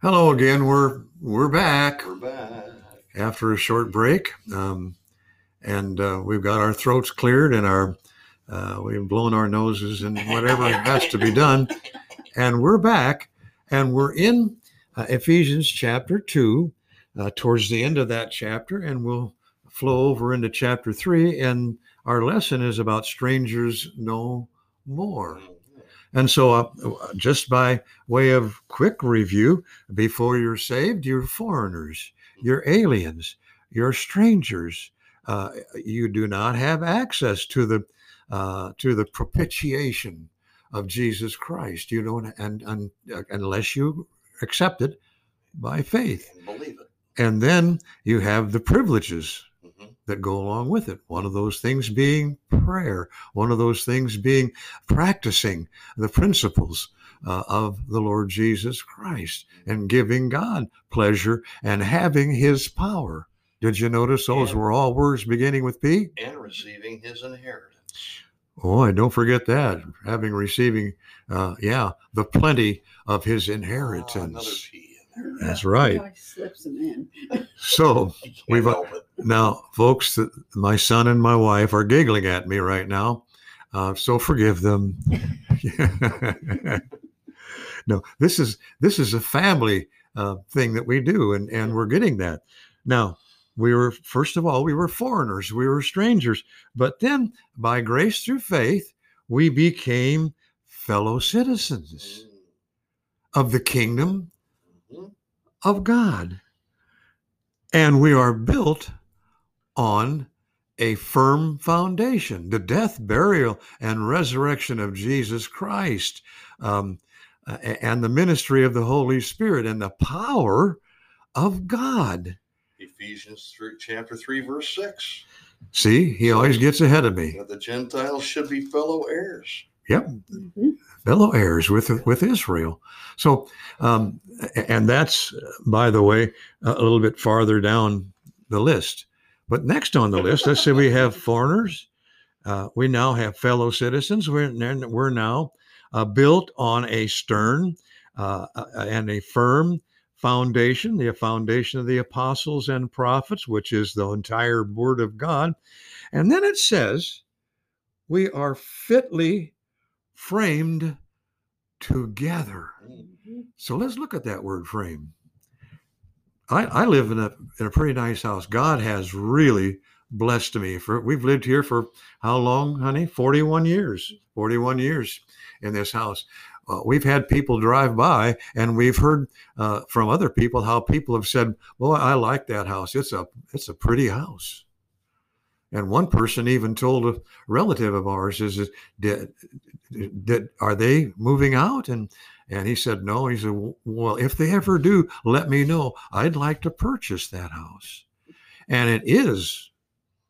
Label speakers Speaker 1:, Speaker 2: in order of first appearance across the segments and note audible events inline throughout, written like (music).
Speaker 1: Hello again. We're we're back
Speaker 2: We're back.
Speaker 1: after a short break, um, and uh, we've got our throats cleared and our uh, we've blown our noses and whatever (laughs) has to be done, and we're back, and we're in uh, Ephesians chapter two, uh, towards the end of that chapter, and we'll flow over into chapter three, and our lesson is about strangers no more. And so, uh, just by way of quick review, before you're saved, you're foreigners, you're aliens, you're strangers. Uh, you do not have access to the uh, to the propitiation of Jesus Christ. You don't, and, and uh, unless you accept it by faith,
Speaker 2: And believe it.
Speaker 1: and then you have the privileges. That go along with it. One of those things being prayer, one of those things being practicing the principles uh, of the Lord Jesus Christ and giving God pleasure and having his power. Did you notice those
Speaker 2: Yeah.
Speaker 1: were all words beginning with P?
Speaker 2: And receiving his inheritance.
Speaker 1: Oh, and don't forget that. Having receiving, uh, yeah, the plenty of his
Speaker 2: Ah, another
Speaker 1: inheritance.
Speaker 2: P.
Speaker 1: That's right.
Speaker 3: Josh slips them in. (laughs)
Speaker 1: So, We've- Now, folks, my son and my wife are giggling at me right now, uh, so forgive them. (laughs) no, this is this is a family uh, thing that we do, and and we're getting that. Now, we were first of all we were foreigners, we were strangers, but then by grace through faith, we became fellow citizens of the kingdom. Of God. And we are built on a firm foundation the death, burial, and resurrection of Jesus Christ, um, and the ministry of the Holy Spirit, and the power of God.
Speaker 2: Ephesians 3, chapter 3, verse 6.
Speaker 1: See, he always gets ahead of me.
Speaker 2: That the Gentiles should be fellow heirs.
Speaker 3: Mhm.
Speaker 1: fellow heirs with with Israel. So, um, and that's by the way a little bit farther down the list. But next on the list, let's say we have (laughs) foreigners. Uh, we now have fellow citizens. We're we're now uh, built on a stern uh, uh, and a firm foundation, the foundation of the apostles and prophets, which is the entire Word of God. And then it says, we are fitly framed together.
Speaker 3: Mhm.
Speaker 1: So let's look at that word frame. I, I live in a in a pretty nice house. God has really blessed me. For we've lived here for how long, honey? Forty one years. Forty one years in this house. Uh, we've had people drive by, and we've heard uh, from other people how people have said, "Well, I like that house. It's a it's a pretty house." And one person even told a relative of ours, "Is it did, did are they moving out?" And and he said, No. He said, Well, if they ever do, let me know. I'd like to purchase that house. And it is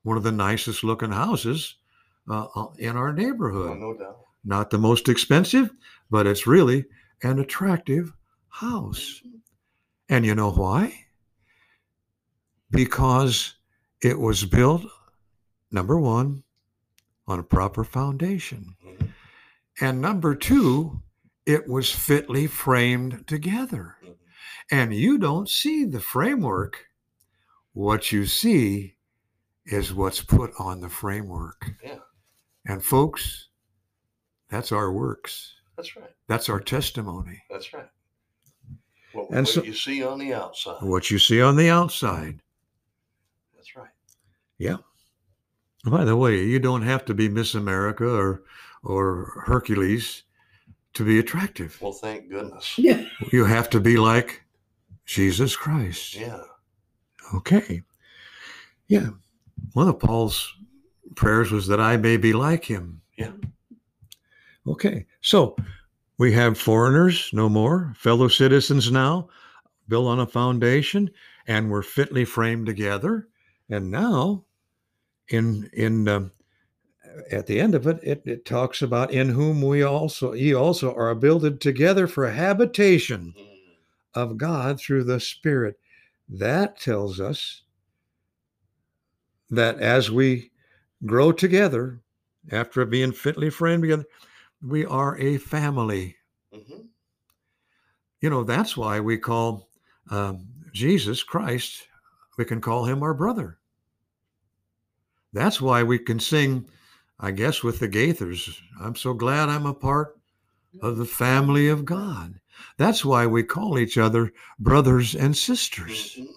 Speaker 1: one of the nicest looking houses uh, uh, in our
Speaker 2: Oh,
Speaker 1: neighborhood.
Speaker 2: no doubt.
Speaker 1: Not the most expensive, but it's really an attractive house. And you know why? Because it was built, number one, on a proper foundation.
Speaker 2: Mhm.
Speaker 1: And number two, it was fitly framed together.
Speaker 2: Mhm.
Speaker 1: And you don't see the framework. What you see is what's put on the framework.
Speaker 2: Yeah.
Speaker 1: And folks, that's our works.
Speaker 2: That's right.
Speaker 1: That's our testimony.
Speaker 2: That's right. What,
Speaker 1: And
Speaker 2: what
Speaker 1: so-
Speaker 2: you see on the outside.
Speaker 1: What you see on the outside.
Speaker 2: That's right.
Speaker 1: By the way, you don't have to be Miss America or or Hercules to be attractive.
Speaker 2: Well, thank goodness.
Speaker 3: Yeah.
Speaker 1: You have to be like Jesus Christ.
Speaker 2: Yeah.
Speaker 1: Okay. Yeah. One of Paul's prayers was that I may be like him.
Speaker 2: Yeah.
Speaker 1: Okay. So we have foreigners no more, fellow citizens now, built on a foundation, and we're fitly framed together. And now, in in um, at the end of it, it, it talks about in whom we also ye also are builded together for a habitation
Speaker 2: Mm.
Speaker 1: of God through the Spirit. That tells us that as we grow together, after being fitly framed together, we are a family.
Speaker 2: Mhm.
Speaker 1: you know, that's why we call um, Jesus Christ, we can call him our brother. That's why we can sing, I guess, with the Gaithers, I'm so glad I'm a part of the family of God. That's why we call each other brothers and sisters.
Speaker 2: Mhm.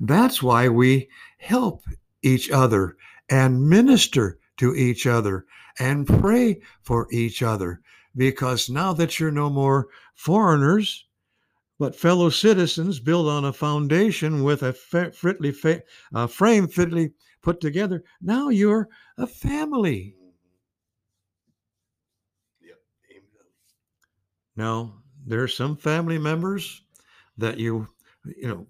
Speaker 1: That's why we help each other and minister to each other and pray for each other. Because now that you're no more foreigners, but fellow citizens built on a foundation with a fitly fa- uh, frame fitly put together, now you're a family.
Speaker 2: Mhm. Yep. Amen.
Speaker 1: Now, there are some family members that you, you know,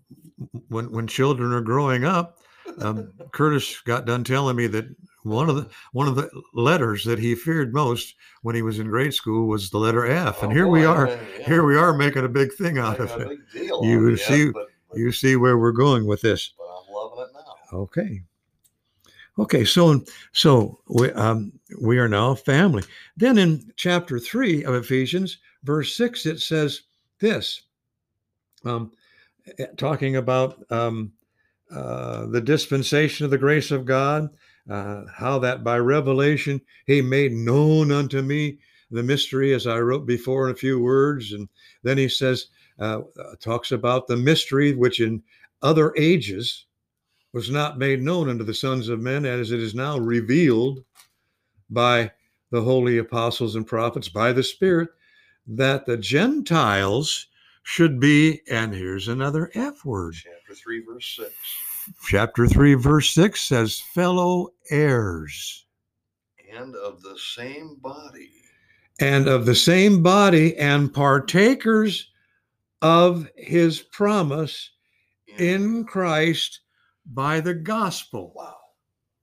Speaker 1: when when children are growing up, um, (laughs) Curtis got done telling me that one of the one of the letters that he feared most when he was in grade school was the letter F, and
Speaker 2: Oh,
Speaker 1: here we are,
Speaker 2: man, yeah.
Speaker 1: here we are making a big thing out of it. You
Speaker 2: out of
Speaker 1: would
Speaker 2: it,
Speaker 1: see-
Speaker 2: but, but,
Speaker 1: You see where we're going with this.
Speaker 2: but I'm loving it now.
Speaker 1: Okay. Okay, so so we um, we are now family. Then in chapter three of Ephesians, verse six, it says this, um, eh, talking about um, uh, the dispensation of the grace of God, uh, how that by revelation He made known unto me the mystery, as I wrote before in a few words, and then He says uh, uh, talks about the mystery which in other ages was not made known unto the sons of men as it is now revealed by the holy apostles and prophets by the Spirit, that the Gentiles should be, and here's another F word.
Speaker 2: Chapter 3, verse 6.
Speaker 1: Chapter 3, verse 6 says, fellow heirs
Speaker 2: And of the same body.
Speaker 1: and of the same body and partakers of his promise in Christ by the gospel.
Speaker 2: Wow.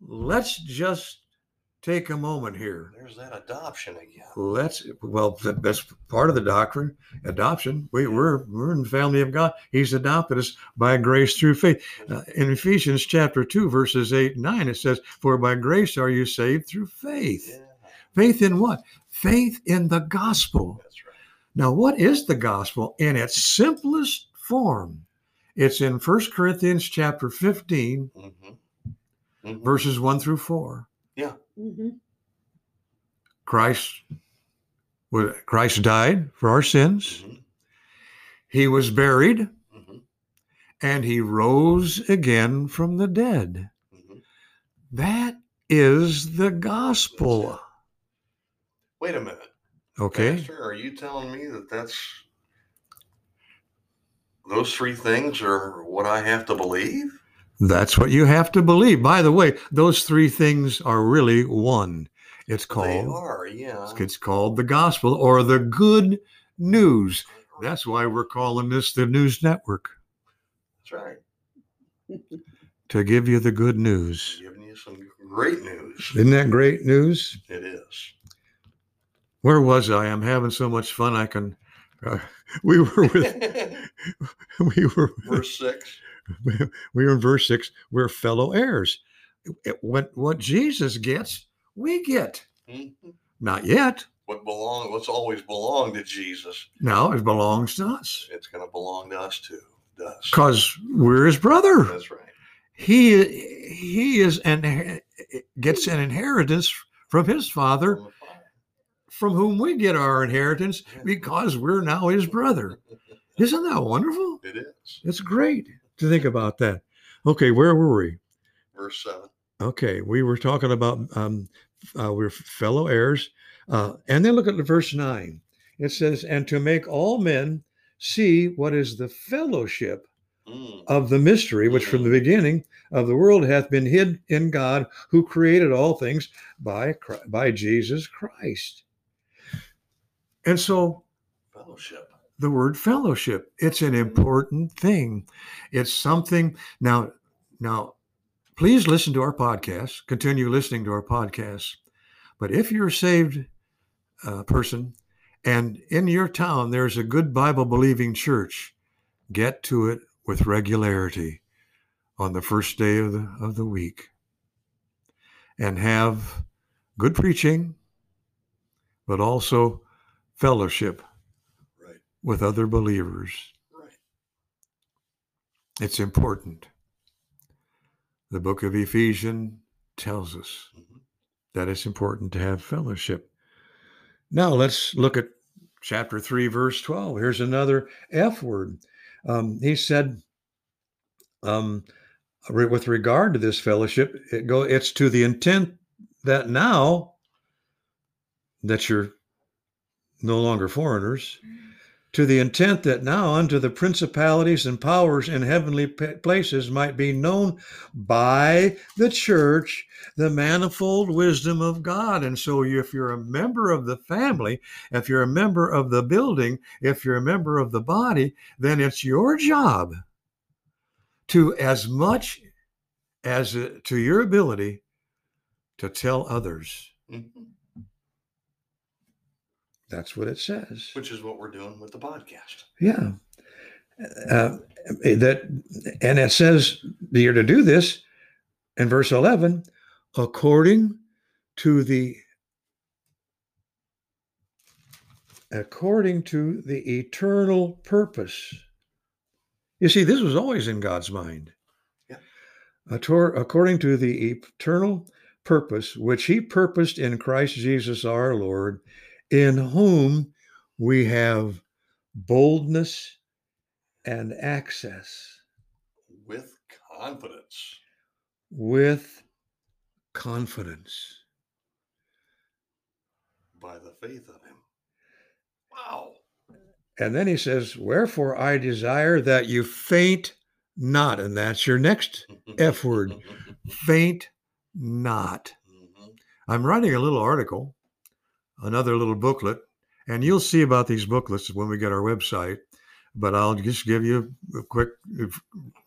Speaker 1: Let's just take a moment here.
Speaker 2: There's that adoption again.
Speaker 1: Let's well, that's part of the doctrine, adoption. We, we're we're in the family of God. He's adopted us by grace through faith. Uh, in Ephesians chapter two, verses eight and nine, it says, "For by grace are you saved through faith.
Speaker 2: Yeah,
Speaker 1: Faith in what? Faith in the gospel."
Speaker 2: that's right.
Speaker 1: Now, what is the gospel in its simplest form? It's in 1 Corinthians chapter 15,
Speaker 2: Mm-hmm. Mm-hmm.
Speaker 1: verses 1 through 4.
Speaker 3: Mm-hmm.
Speaker 1: Christ wa- Christ died for our sins.
Speaker 2: Mhm.
Speaker 1: He was buried
Speaker 2: Mhm.
Speaker 1: and he rose again from the dead.
Speaker 2: Mhm.
Speaker 1: That is the gospel.
Speaker 2: Wait a minute.
Speaker 1: Okay?
Speaker 2: Pastor, are you telling me that that's those three things are what I have to believe?
Speaker 1: That's what you have to believe. By the way, those three things are really one. It's called They
Speaker 2: are, yeah.
Speaker 1: It's called the gospel or the good news. That's why we're calling this the news network
Speaker 2: That's right.
Speaker 1: to give you the good news.
Speaker 2: Giving you some great news.
Speaker 1: Isn't that great news?
Speaker 2: It is.
Speaker 1: Where was I? I'm having so much fun. I can. Uh, (laughs) we were with. (laughs) We were.
Speaker 2: Verse six. (laughs)
Speaker 1: We were in verse six. We're fellow heirs. What what Jesus gets, we get.
Speaker 2: Mhm.
Speaker 1: Not yet.
Speaker 2: What belong? What's always belonged to Jesus?
Speaker 1: Now it belongs to us
Speaker 2: It's going to belong to us too. Does.
Speaker 1: because we're his brother.
Speaker 2: That's right.
Speaker 1: he he is and gets an inheritance from his father
Speaker 2: From the Father.
Speaker 1: from whom we get our inheritance because we're now his brother isn't that wonderful (laughs)
Speaker 2: It is.
Speaker 1: it's great to think about that okay where were we
Speaker 2: Verse seven.
Speaker 1: okay we were talking about um uh, we're fellow heirs uh, and then look at the verse 9 it says and to make all men see what is the fellowship
Speaker 2: Mm.
Speaker 1: of the mystery which from the beginning of the world hath been hid in God who created all things by by Jesus Christ. And so
Speaker 2: Fellowship.
Speaker 1: the word fellowship it's an important thing. It's something now now please listen to our podcast, continue listening to our podcast. But if you're a saved uh, person and in your town there's a good Bible believing church, get to it with regularity on the first day of the of the week and have good preaching but also fellowship
Speaker 2: Right.
Speaker 1: with other believers.
Speaker 2: Right.
Speaker 1: It's important. The book of Ephesians tells us
Speaker 2: Mhm.
Speaker 1: that it's important to have fellowship. Now let's look at chapter 3, verse 12. Here's another F word. Um, he said, um, with regard to this fellowship, it go, it's to the intent that now that you're no longer foreigners, to the intent that now unto the principalities and powers in heavenly places might be known by the church the manifold wisdom of God. And so, if you're a member of the family, if you're a member of the building, if you're a member of the body, then it's your job to, as much as to your ability, to tell others.
Speaker 2: Mhm.
Speaker 1: That's what it says.
Speaker 2: Which is what we're doing with the podcast.
Speaker 1: Yeah. Uh, that and it says that you're to do this in verse 11 according to the according to the eternal purpose you see this was always in god's mind
Speaker 2: Yeah.
Speaker 1: According to the eternal purpose which he purposed in christ jesus our lord in whom we have boldness and access
Speaker 2: With confidence.
Speaker 1: with confidence.
Speaker 2: By the faith of him. Wow.
Speaker 1: And then he says, Wherefore I desire that you faint not. And that's your next F word. (laughs) faint not.
Speaker 2: Mhm.
Speaker 1: I'm writing a little article, another little booklet, and you'll see about these booklets when we get our website. But I'll just give you a quick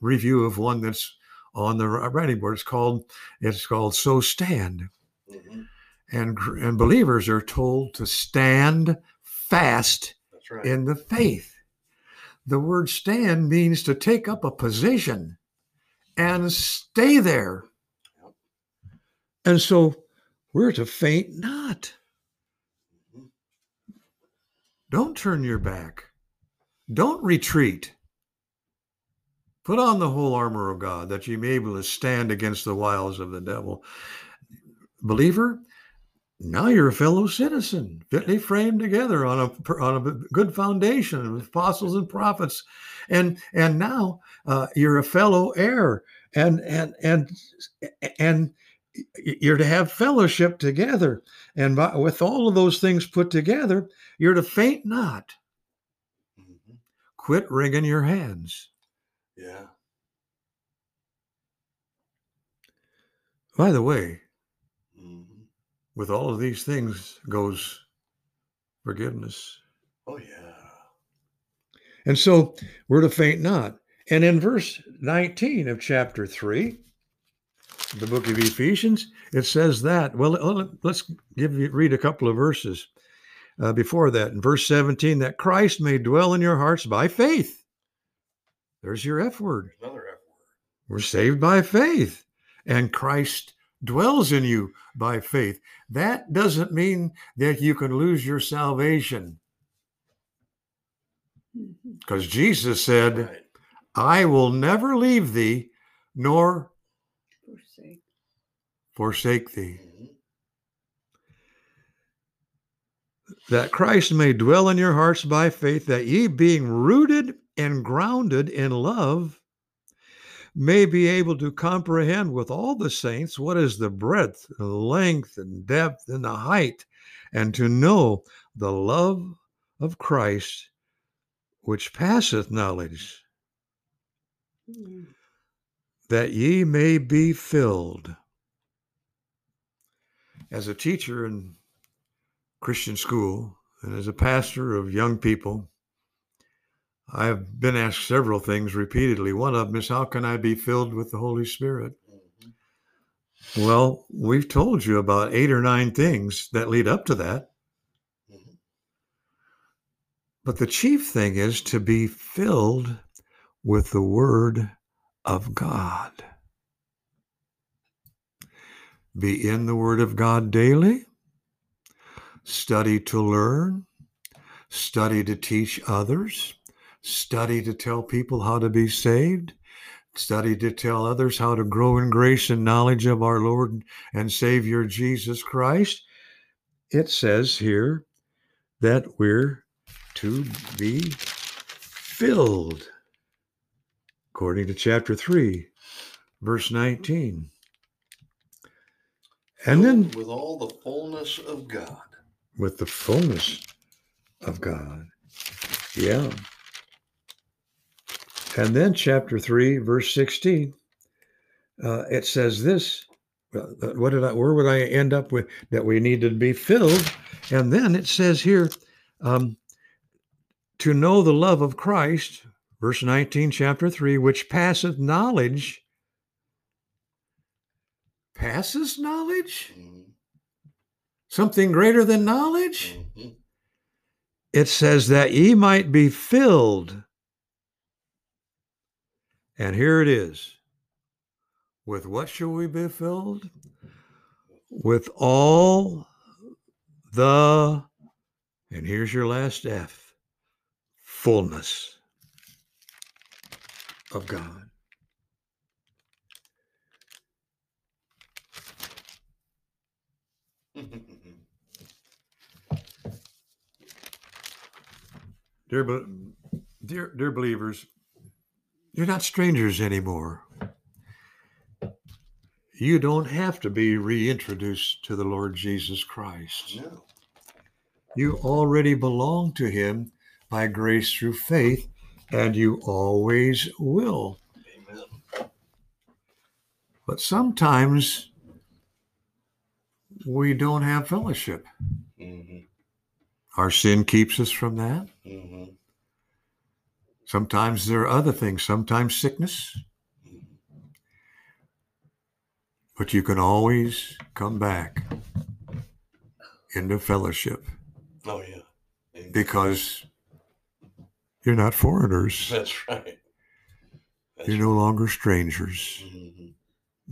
Speaker 1: review of one that's on the writing board. It's called it's called So Stand.
Speaker 2: Mhm.
Speaker 1: And and believers are told to stand fast
Speaker 2: right.
Speaker 1: in the faith. The word stand means to take up a position and stay there. And so we're to faint not. Don't turn your back. Don't retreat. Put on the whole armor of God that ye may be able to stand against the wiles of the devil. Believer, now you're a fellow citizen, fitly framed together on a on a good foundation of apostles and prophets, and and now uh, you're a fellow heir, and and and and you're to have fellowship together, and by, with all of those things put together, you're to faint not.
Speaker 2: Mhm.
Speaker 1: Quit wringing your hands.
Speaker 2: Yeah.
Speaker 1: By the way,
Speaker 2: Mhm.
Speaker 1: with all of these things goes forgiveness.
Speaker 2: Oh, yeah.
Speaker 1: And so we're to faint not. And in verse 19 of chapter 3, the book of Ephesians, it says that. Well, let- let's give you read a couple of verses uh, before that. In verse 17, that Christ may dwell in your hearts by faith. There's your F word.
Speaker 2: Another F word.
Speaker 1: We're saved by faith, and Christ dwells in you by faith. That doesn't mean that you can lose your salvation, because Jesus said,
Speaker 2: Right.
Speaker 1: I will never leave thee nor
Speaker 3: Forsake.
Speaker 1: Forsake thee. That Christ may dwell in your hearts by faith, that ye, being rooted and grounded in love, may be able to comprehend with all the saints what is the breadth, and length, and depth, and the height, and to know the love of Christ, which passeth knowledge,
Speaker 3: Mhm.
Speaker 1: that ye may be filled. As a teacher in Christian school and as a pastor of young people, I've been asked several things repeatedly. One of them is, How can I be filled with the Holy Spirit?
Speaker 2: Mhm.
Speaker 1: Well, we've told you about eight or nine things that lead up to that.
Speaker 2: Mhm.
Speaker 1: But the chief thing is to be filled with the Word of God. Be in the Word of God daily, study to learn, study to teach others, study to tell people how to be saved, study to tell others how to grow in grace and knowledge of our Lord and Savior Jesus Christ. It says here that we're to be filled, according to chapter 3, verse 19. And then
Speaker 2: with all the fullness of God.
Speaker 1: with the fullness of God. Yeah. And then chapter 3, verse 16, uh, it says this. uh, uh, What did I, where would I end up with? That we need to be filled. And then it says here, um, to know the love of Christ, verse 19, chapter 3, which passeth knowledge. Passes knowledge?
Speaker 2: Mhm,
Speaker 1: Something greater than knowledge?
Speaker 2: mhm.
Speaker 1: it says that ye might be filled. And here it is. With what shall we be filled? With all the, and here's your last F, fullness of God. Dear, dear, dear believers, you're not strangers anymore. You don't have to be reintroduced to the Lord Jesus Christ.
Speaker 2: no.
Speaker 1: You already belong to Him by grace through faith, and you always will.
Speaker 2: Amen.
Speaker 1: But sometimes we don't have fellowship.
Speaker 2: Mhm,
Speaker 1: Our sin keeps us from that.
Speaker 2: mhm,
Speaker 1: Sometimes there are other things, sometimes sickness, but you can always come back into fellowship
Speaker 2: Oh, yeah. Amen.
Speaker 1: because you're not foreigners.
Speaker 2: That's right. That's
Speaker 1: You're no longer strangers.
Speaker 2: Mhm.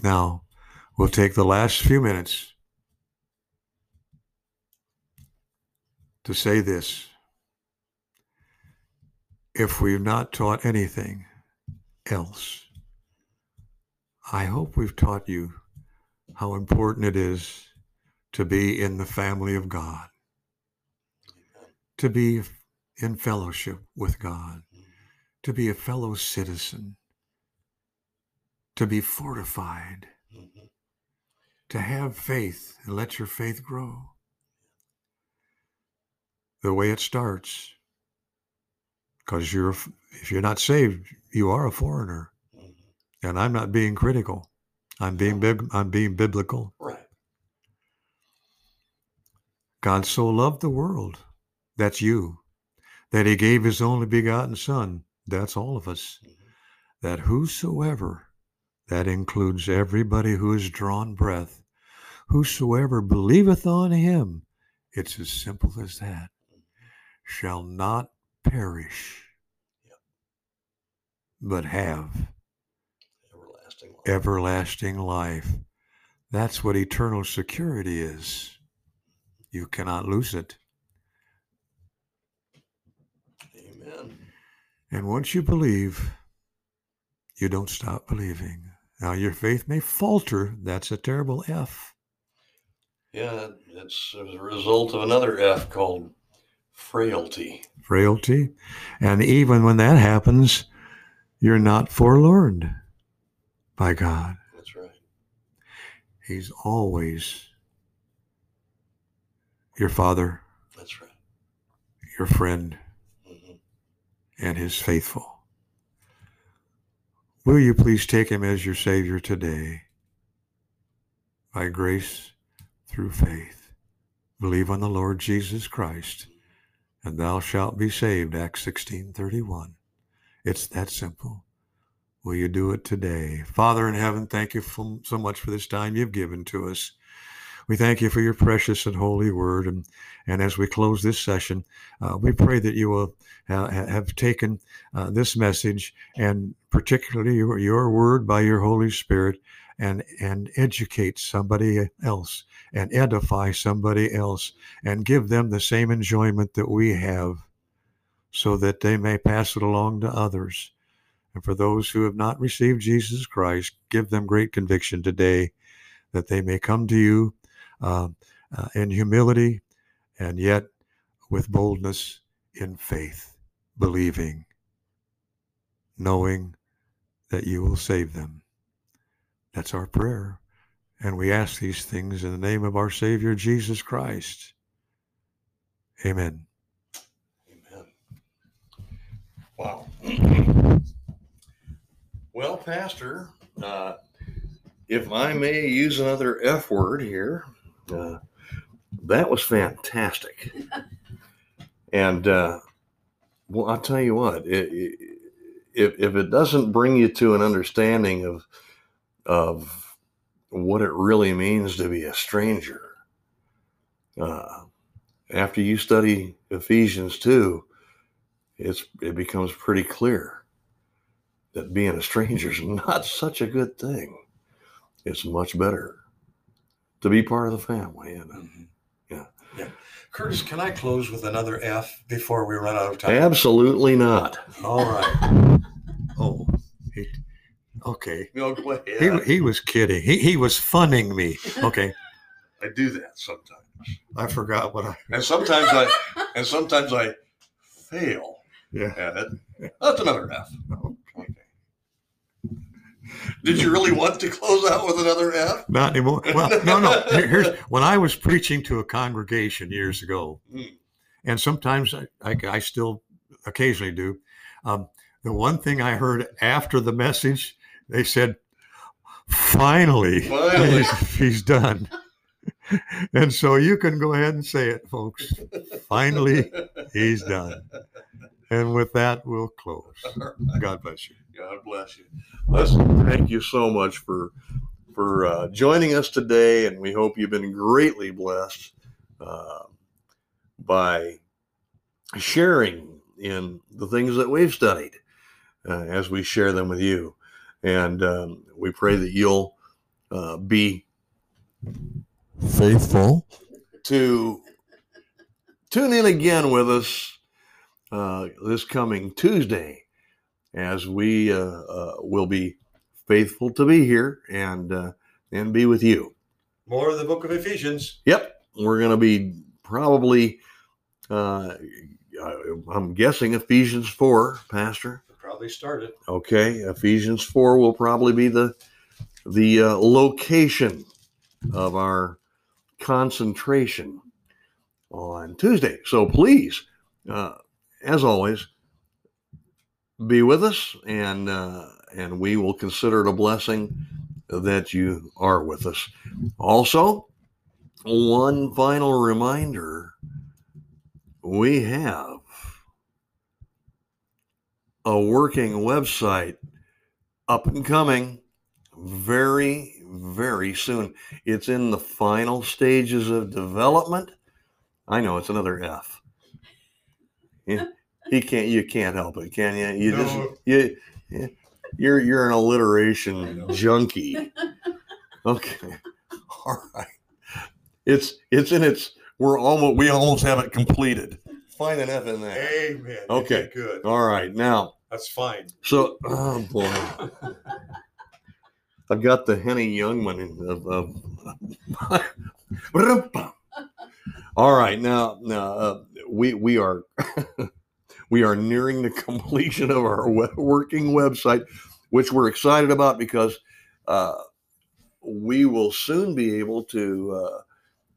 Speaker 1: Now, we'll take the last few minutes to say this. If we've not taught anything else, I hope we've taught you how important it is to be in the family of God, to be in fellowship with God, to be a fellow citizen, to be fortified.
Speaker 2: Mhm.
Speaker 1: to have faith and let your faith grow. The way it starts, because you're if you're not saved, you are a foreigner,
Speaker 2: Mhm.
Speaker 1: and I'm not being critical. I'm being bib- I'm being biblical.
Speaker 2: Right.
Speaker 1: God so loved the world, that's you, that He gave His only begotten Son, that's all of us,
Speaker 2: Mhm.
Speaker 1: that whosoever, that includes everybody who has drawn breath, whosoever believeth on him, it's as simple as that, shall not perish,
Speaker 2: Yep.
Speaker 1: but have
Speaker 2: Everlasting life.
Speaker 1: everlasting life. That's what eternal security is. You cannot lose it.
Speaker 2: Amen.
Speaker 1: And once you believe, you don't stop believing. Now, your faith may falter. That's a terrible F.
Speaker 2: Yeah, it's as a result of another F called frailty.
Speaker 1: frailty. And even when that happens, you're not forlorn by God.
Speaker 2: That's right.
Speaker 1: He's always your father,
Speaker 2: That's right.
Speaker 1: your friend,
Speaker 2: Mhm.
Speaker 1: and his faithful. Will you please take him as your Savior today? By grace through faith. Believe on the Lord Jesus Christ, and thou shalt be saved. Acts 16:31. It's that simple. Will you do it today? Father in heaven, thank you for, so much for this time you've given to us. We thank you for your precious and holy word. And, and as we close this session, uh, we pray that you will uh, ha- have taken uh, this message and particularly your, your word by your Holy Spirit and, and educate somebody else and edify somebody else and give them the same enjoyment that we have so that they may pass it along to others. And for those who have not received Jesus Christ, give them great conviction today that they may come to you uh, uh, in humility and yet with boldness in faith, believing, knowing that you will save them. That's our prayer. And we ask these things in the name of our Savior Jesus Christ. Amen.
Speaker 2: Amen. Wow. well, Pastor, uh, if I may use another F word here, uh, that was fantastic. and uh, well, I'll tell you what, it, it, if, if it doesn't bring you to an understanding of of what it really means to be a stranger, uh, after you study Ephesians 2, it's it becomes pretty clear that being a stranger is (laughs) not such a good thing. It's much better to be part of the family. And
Speaker 1: Mhm.
Speaker 2: Yeah.
Speaker 1: Yeah. Curtis, can I close with another F before we run out of time?
Speaker 2: absolutely not.
Speaker 1: All right. (laughs) Oh, okay.
Speaker 2: Ahead.
Speaker 1: He, he was kidding. He, he was funning me. (laughs) Okay.
Speaker 2: I do that sometimes,
Speaker 1: I forgot what I. (laughs)
Speaker 2: and sometimes I and sometimes I fail
Speaker 1: Yeah.
Speaker 2: at it. That's another F. Okay. Did you really want to close out with another F?
Speaker 1: Not anymore. Well, no, no. (laughs) Here's when I was preaching to a congregation years ago,
Speaker 2: Hmm.
Speaker 1: and sometimes I, I, I still occasionally do. Um, the one thing I heard after the message, they said, "Finally,
Speaker 2: Finally.
Speaker 1: he's, he's done." and so you can go ahead and say it, folks. Finally, he's done. And with that, we'll close. God bless you.
Speaker 2: God bless you. Listen, thank you so much for for uh, joining us today, and we hope you've been greatly blessed uh, by sharing in the things that we've studied uh, as we share them with you. And um, we pray that you'll uh, be faithful to tune in again with us uh, this coming Tuesday as we uh, uh, will be faithful to be here and uh, and be with you.
Speaker 1: More of the book of Ephesians.
Speaker 2: Yep, we're going to be probably. Uh, I'm guessing Ephesians four, Pastor.
Speaker 1: Probably started.
Speaker 2: Okay, Ephesians four will probably be the the uh, location of our concentration on Tuesday. So please, uh, as always, be with us, and uh, and we will consider it a blessing that you are with us. Also, one final reminder: we have a working website up and coming very very soon it's in the final stages of development i know it's another f yeah, he can't you can't help it can you you
Speaker 1: No.
Speaker 2: just you you- you're you're an alliteration junkie okay all right it's it's in its we're almost we almost have it completed find an f in there
Speaker 1: Amen.
Speaker 2: Okay.
Speaker 1: Good.
Speaker 2: all right now
Speaker 1: That's fine.
Speaker 2: so, oh boy, (laughs) I've got the Henny Youngman in- of. of (laughs) All right, now, now uh, we we are (laughs) we are nearing the completion of our working website, which we're excited about because uh, we will soon be able to uh,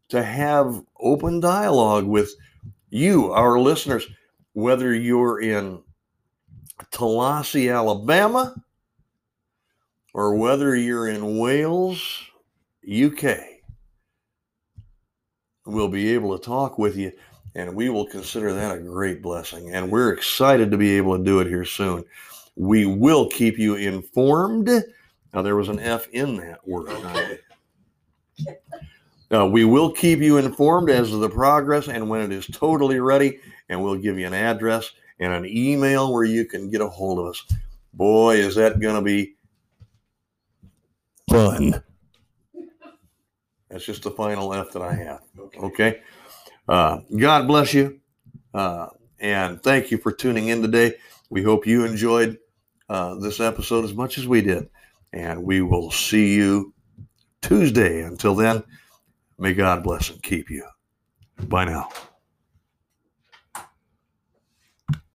Speaker 2: to have open dialogue with you, our listeners, whether you're in Tallahassee, Alabama, or whether you're in Wales, UK, we'll be able to talk with you, and we will consider that a great blessing. And we're excited to be able to do it here soon. We will keep you informed. Now, there was an F in that word. Uh, we will keep you informed as to the progress and when it is totally ready, and we'll give you an address and an email where you can get a hold of us. Boy, is that going to be fun. That's just the final F that I have.
Speaker 1: Okay.
Speaker 2: Okay. Uh, God bless you. Uh, And thank you for tuning in today. We hope you enjoyed uh, this episode as much as we did. And we will see you Tuesday. Until then, may God bless and keep you. Bye now.